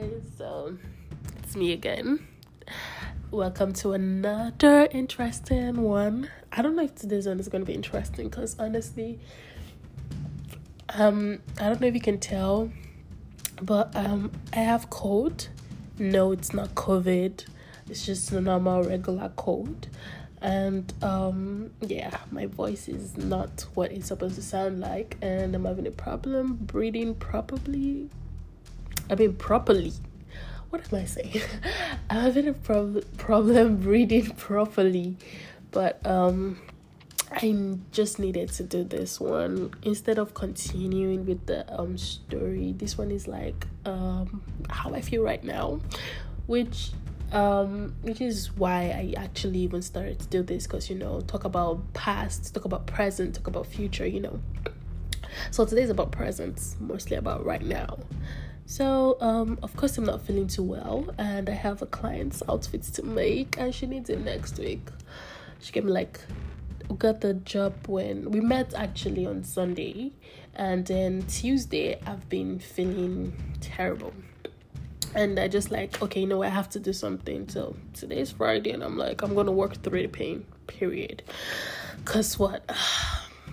guys, so it's me again. Welcome to another interesting one. I don't know if today's one is going to be interesting because honestly, um, I don't know if you can tell, but um, I have cold. No, it's not COVID. It's just a normal regular cold and um yeah my voice is not what it's supposed to sound like and i'm having a problem breathing properly i mean properly. What am i saying? I'm having a prob- problem breathing properly but um I just needed to do this one. Instead of continuing with the um story. This one is like um how I feel right now, which um which is why i actually even started to do this because you know talk about past talk about present talk about future you know. So today's about present mostly about right now so um of course i'm not feeling too well and i have a client's outfits to make and she needs it next week she gave me like got the job when we met actually on sunday and then tuesday i've been feeling terrible and I just like okay, you know I have to do something. So today's Friday, and I'm like I'm gonna work through the pain. Period. Cause what?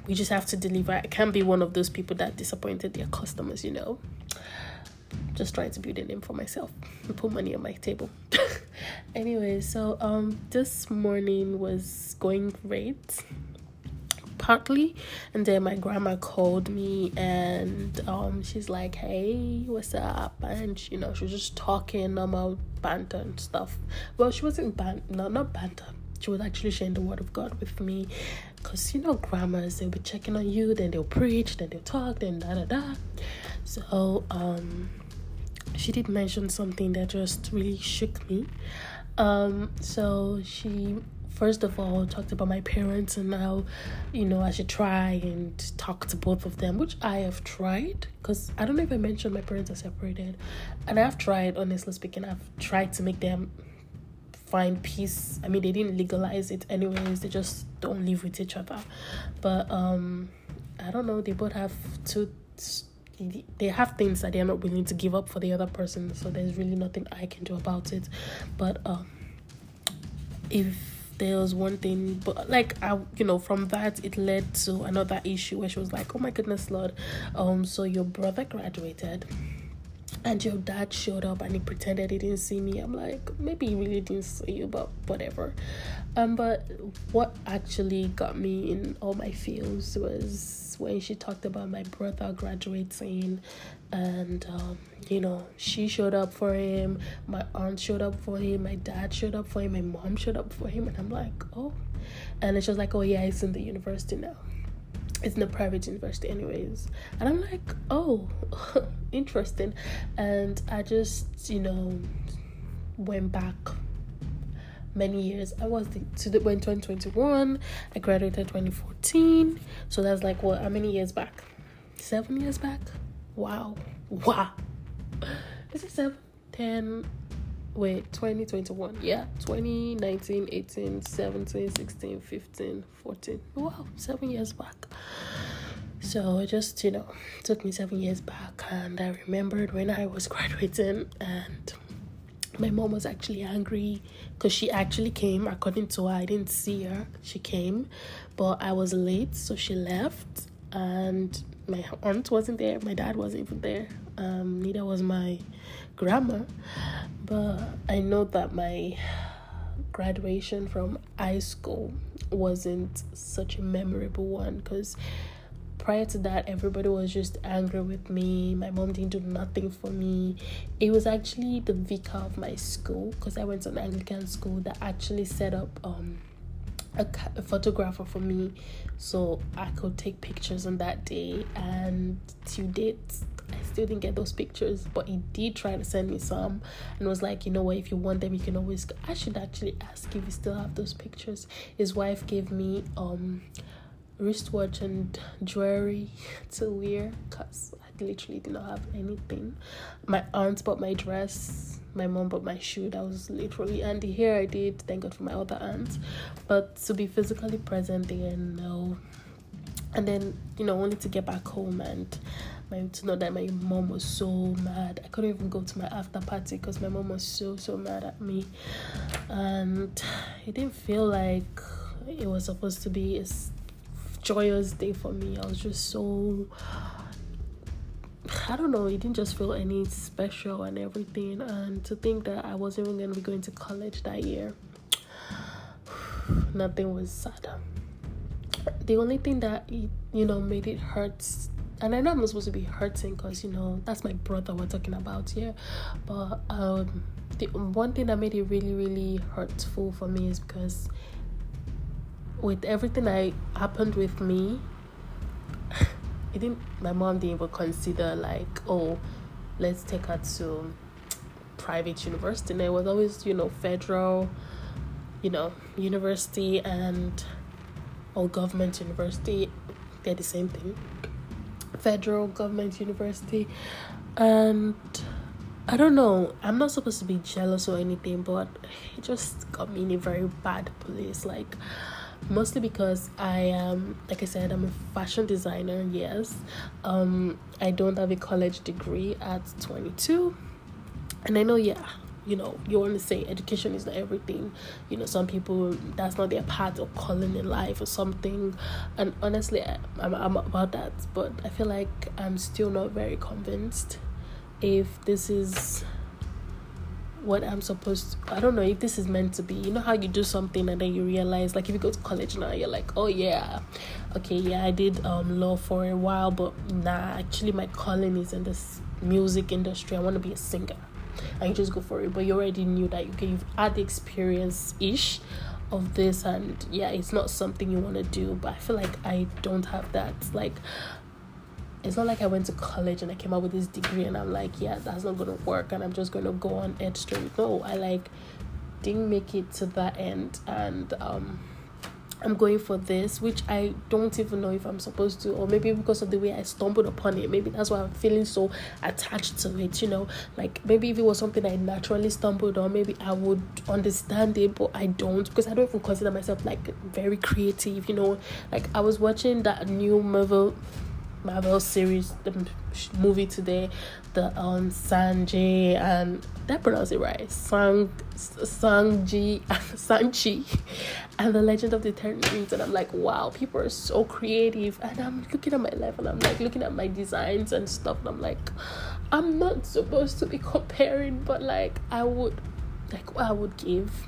We just have to deliver. I can't be one of those people that disappointed their customers. You know. Just trying to build a name for myself and put money on my table. anyway, so um, this morning was going great partly. And then my grandma called me and um she's like hey what's up? And you know she was just talking about banter and stuff. Well she wasn't ban no not banter. She was actually sharing the word of god with me. Because you know grandmas they'll be checking on you then they'll preach then they'll talk then da da da. So um she did mention something that just really shook me. Um so she first of all talked about my parents and how you know i should try and talk to both of them which i have tried because i don't know if i mentioned my parents are separated. And i've tried honestly speaking i've tried to make them find peace. I mean they didn't legalize it anyways they just don't live with each other. But um i don't know they both have two they have things that they're not willing to give up for the other person so there's really nothing i can do about it. But um if there was one thing but like i you know from that it led to another issue where she was like oh my goodness lord. Um so your brother graduated and your dad showed up and he pretended he didn't see me i'm like maybe he really didn't see you but whatever. Um but what actually got me in all my feels was when she talked about my brother graduating and um, you know she showed up for him my aunt showed up for him my dad showed up for him my mom showed up for him and i'm like oh. And it's just like oh yeah he's in the university now it's in a private university anyways. And i'm like oh interesting. And i just you know went back many years. I was the, to the when 2021 i graduated 2014 so that's like what how many years back? Seven years back? Wow. Wow. Is it 7, 10, wait, 2021? Yeah, 2019, 18, 17, 16, 15, 14. Wow, seven years back. So it just, you know, took me seven years back, and I remembered when I was graduating, and my mom was actually angry because she actually came. According to her, I didn't see her. She came, but I was late, so she left, and my aunt wasn't there my dad wasn't even there um, neither was my grandma but i know that my graduation from high school wasn't such a memorable one because prior to that everybody was just angry with me my mom didn't do nothing for me it was actually the vicar of my school because i went to an anglican school that actually set up um a, a photographer for me so I could take pictures on that day. And to date, I still didn't get those pictures, but he did try to send me some and was like, you know what, if you want them, you can always. Go. I should actually ask if he still have those pictures. His wife gave me um wristwatch and jewelry to wear because I literally did not have anything. My aunt bought my dress my mom bought my shoe that was literally and the hair I did thank God for my other aunts but to be physically present there no and then you know only to get back home and my to know that my mom was so mad. I couldn't even go to my after party because my mom was so so mad at me, and it didn't feel like it was supposed to be a joyous day for me. I was just so I don't know, it didn't just feel any special and everything. And to think that I wasn't even going to be going to college that year, nothing was sad. The only thing that, you know, made it hurt, and I know I'm not supposed to be hurting because, you know, that's my brother we're talking about here. But um, the one thing that made it really, really hurtful for me is because with everything that happened with me, it didn't my mom didn't even consider like oh let's take her to private university and it was always you know federal you know university and or government university they're the same thing federal government university and I don't know. I'm not supposed to be jealous or anything, but it just got me in a very bad place. Like, mostly because I am, like I said, I'm a fashion designer. Yes, um, I don't have a college degree at 22, and I know, yeah, you know, you want to say education is not everything. You know, some people that's not their path or calling in life or something, and honestly, I, I'm I'm about that, but I feel like I'm still not very convinced if this is what I'm supposed to I don't know if this is meant to be. You know how you do something and then you realize like if you go to college now you're like, "Oh yeah. Okay, yeah, I did um law for a while, but nah, actually my calling is in this music industry. I want to be a singer." And you just go for it, but you already knew that okay, you've had the experience ish of this and yeah, it's not something you want to do, but I feel like I don't have that. Like it's not like I went to college and I came out with this degree and I'm like, yeah, that's not gonna work and I'm just gonna go on ed stream. No, I like didn't make it to that end and um I'm going for this, which I don't even know if I'm supposed to, or maybe because of the way I stumbled upon it. Maybe that's why I'm feeling so attached to it, you know. Like maybe if it was something I naturally stumbled on, maybe I would understand it, but I don't because I don't even consider myself like very creative, you know. Like I was watching that new Marvel Marvel series, the movie today, the um Sanjay and that pronounce it right, Sang Sangji Sanchi, and the Legend of the Ten Rings, and I'm like, wow, people are so creative, and I'm looking at my life, and I'm like looking at my designs and stuff, and I'm like, I'm not supposed to be comparing, but like I would, like I would give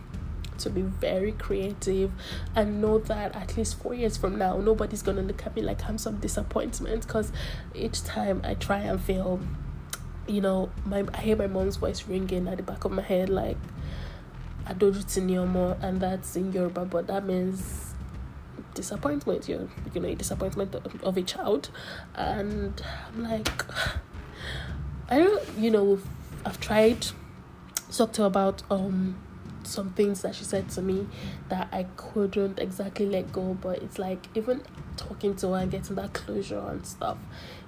to be very creative and know that at least four years from now nobody's gonna look at me like I'm some disappointment because each time I try and fail you know my I hear my mom's voice ringing at the back of my head like Adojutiniyomo and that's in Yoruba but that means disappointment. You're you know disappointment of, of a child. And I'm like I don't you know I've tried talked to about um some things that she said to me that I couldn't exactly let go. But it's like even talking to her and getting that closure and stuff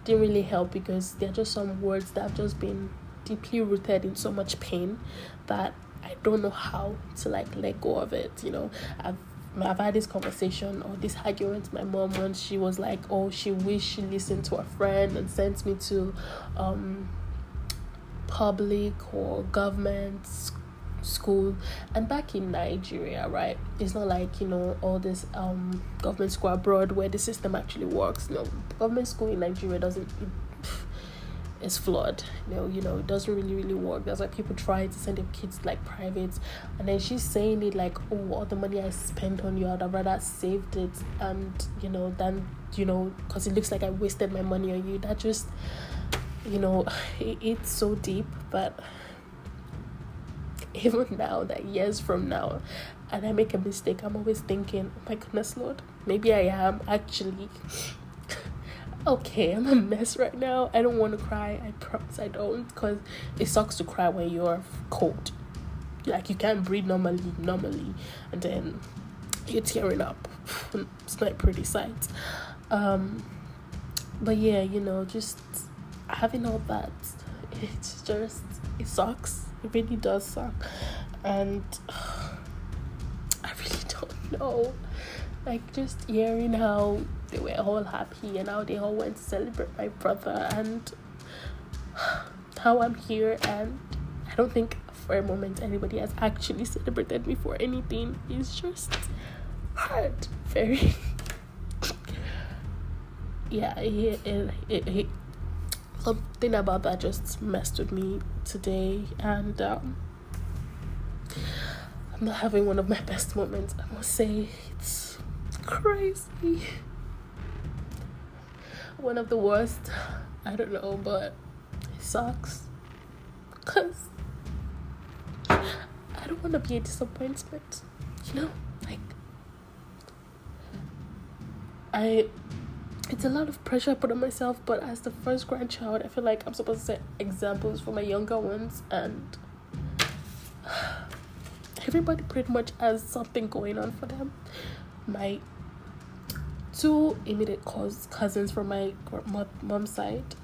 didn't really help because they're just some words that have just been deeply rooted in so much pain that I don't know how to like let go of it. You know, I've I've had this conversation or this argument with my mom when she was like, "Oh, she wished she listened to a friend and sent me to um public or government school. And back in nigeria right it's not like you know all this um government school abroad where the system actually works. No government school in nigeria doesn't it's flawed. You know you know it doesn't really really work. That's why people try to send their kids like private. And then she's saying it like oh all the money i spent on you i'd rather saved it and you know than you know because it looks like i wasted my money on you. That just you know it, it's so deep but even now that years from now and I make a mistake, I'm always thinking, oh my goodness, Lord, maybe I am actually okay. I'm a mess right now. I don't want to cry. I promise I don't because it sucks to cry when you're cold. Like you can't breathe normally, normally, and then you're tearing up. it's not pretty sight. Um, but yeah, you know, just having all that, it's just it sucks it really does suck. And uh, I really don't know. Like, just hearing how they were all happy and how they all went to celebrate my brother and how I'm here and I don't think for a moment anybody has actually celebrated me for anything. It's just hard. Very yeah, it, it, it, it, something about that just messed with me today and um I'm not having one of my best moments, I must say. It's crazy. One of the worst. I don't know, but it sucks. Because I don't want to be a disappointment. You know? Like, I. It's a lot of pressure I put on myself, but as the first grandchild, I feel like I'm supposed to set examples for my younger ones, and everybody pretty much has something going on for them. My two immediate cousins from my mom's side,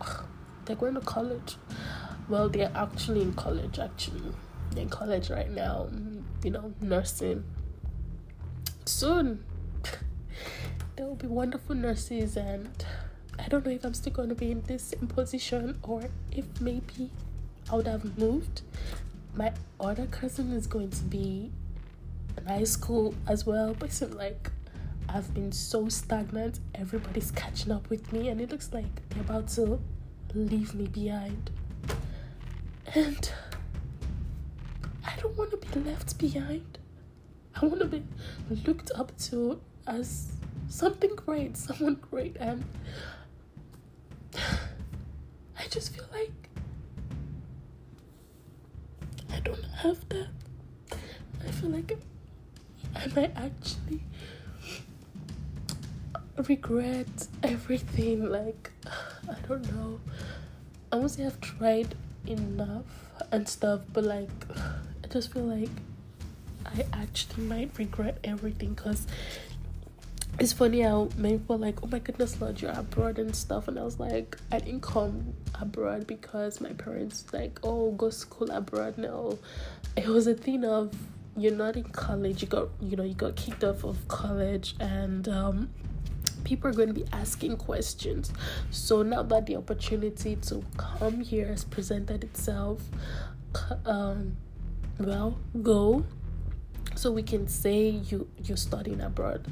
they're going to college. Well, they're actually in college, actually. They're in college right now, you know, nursing. Soon, they will be wonderful nurses, and I don't know if I'm still going to be in this same position or if maybe I would have moved my other cousin is going to be in high school as well, but it's like I've been so stagnant. Everybody's catching up with me, and it looks like they're about to leave me behind. And I don't want to be left behind. I want to be looked up to as something great, someone great, and um, I just feel like I don't have that, I feel like I might actually regret everything. Like, I don't know. I won't say I've tried enough and stuff, but like, I just feel like I actually might regret everything because it's funny how many people like, oh my goodness, Lord, you're abroad and stuff. And I was like, I didn't come abroad because my parents like, oh, go school abroad. No, it was a thing of you're not in college. You got, you know, you got kicked off of college, and um, people are going to be asking questions. So now that the opportunity to come here has presented itself, um, well, go. So we can say you you're studying abroad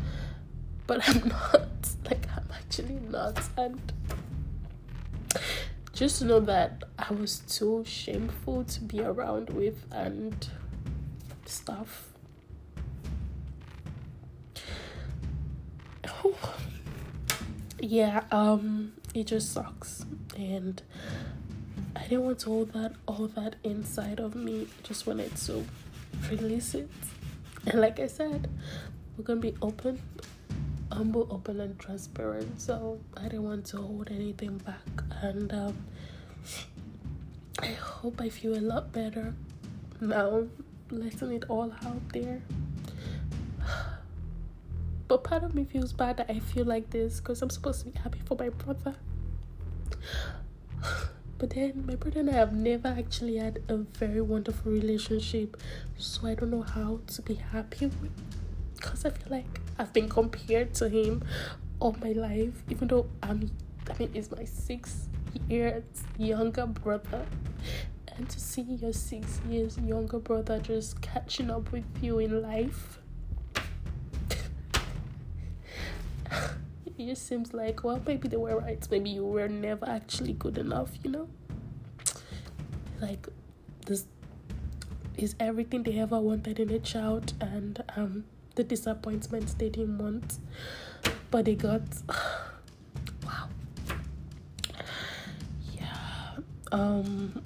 but I'm not. Like, I'm actually not. And just know that I was too shameful to be around with and stuff. Oh. Yeah, um, it just sucks. And I didn't want to hold that all that inside of me. I just wanted to release it. And like I said, we're gonna be open humble, open, and transparent. So I didn't want to hold anything back, and um, I hope I feel a lot better now, letting it all out there. But part of me feels bad that I feel like this because I'm supposed to be happy for my brother. But then my brother and I have never actually had a very wonderful relationship, so I don't know how to be happy with because I feel like I've been compared to him all my life, even though I'm, I mean, it's my six years younger brother. And to see your six years younger brother just catching up with you in life, it just seems like, well, maybe they were right. Maybe you were never actually good enough, you know? Like, this is everything they ever wanted in a child, and um, the disappointments they didn't want, but they got. wow. Yeah. Um.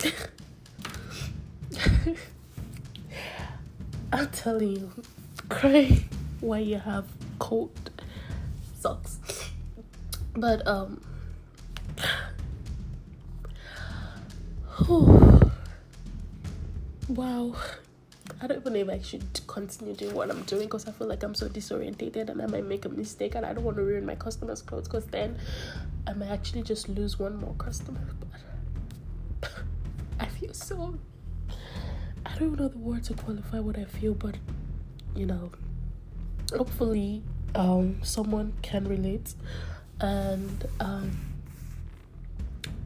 I'm telling you, cry while you have cold socks. But um. wow. I don't even know if I should continue doing what I'm doing because I feel like I'm so disorientated and I might make a mistake and I don't want to ruin my customers' clothes because then I might actually just lose one more customer. But I feel so. I don't know the word to qualify what I feel, but you know, hopefully um someone can relate and um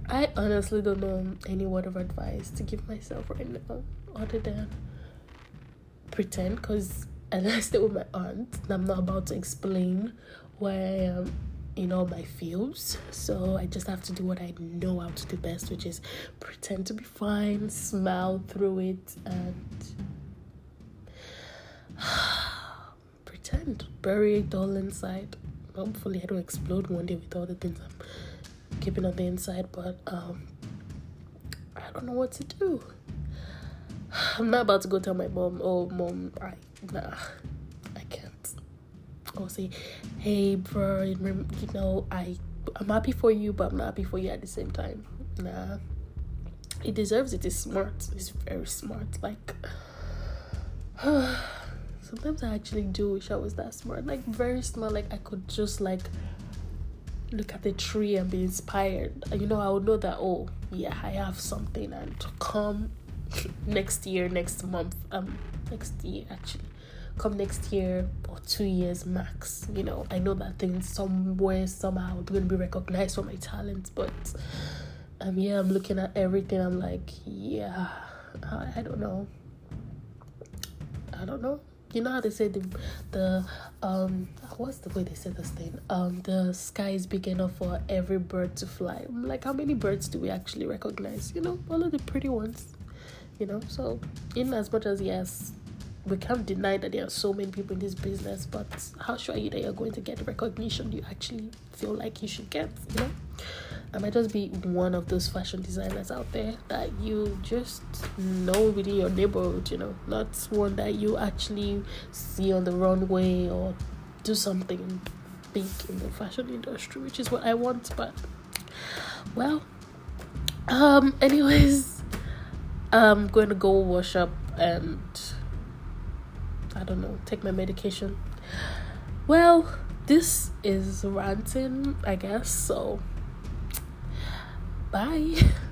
I honestly don't know any word of advice to give myself right now other than pretend because and I stay with my aunt and I'm not about to explain where I am in all my feels. So I just have to do what I know how to do best, which is pretend to be fine, smile through it, and pretend, bury it all inside. Hopefully, I don't explode one day with all the things I'm keeping on the inside, but um, I don't know what to do. I'm not about to go tell my mom, oh, mom, I, nah, I can't. I'll say, hey, bro, you know, I, I'm happy for you, but I'm not happy for you at the same time. Nah, he deserves it. He's smart. He's very smart. Like, sometimes I actually do wish I was that smart. Like, very smart. Like, I could just, like, look at the tree and be inspired. You know, I would know that, oh, yeah, I have something, and come next year, next month, um, next year actually, come next year or two years max. You know, I know that things somewhere somehow I'm gonna be recognized for my talents, but um, yeah, I'm looking at everything. I'm like, yeah, I, I don't know. I don't know. You know how they say the the um what's the way they say this thing? Um the sky is big enough for every bird to fly. I'm like how many birds do we actually recognize? You know, all of the pretty ones you know? So in as much as yes we can't deny that there are so many people in this business but how sure are you that you're going to get the recognition you actually feel like you should get you know? I might just be one of those fashion designers out there that you just know within your neighborhood you know? Not one that you actually see on the runway or do something big in the fashion industry which is what i want but well um anyways I'm going to go wash up and I don't know, take my medication. Well, this is ranting, I guess. So, bye.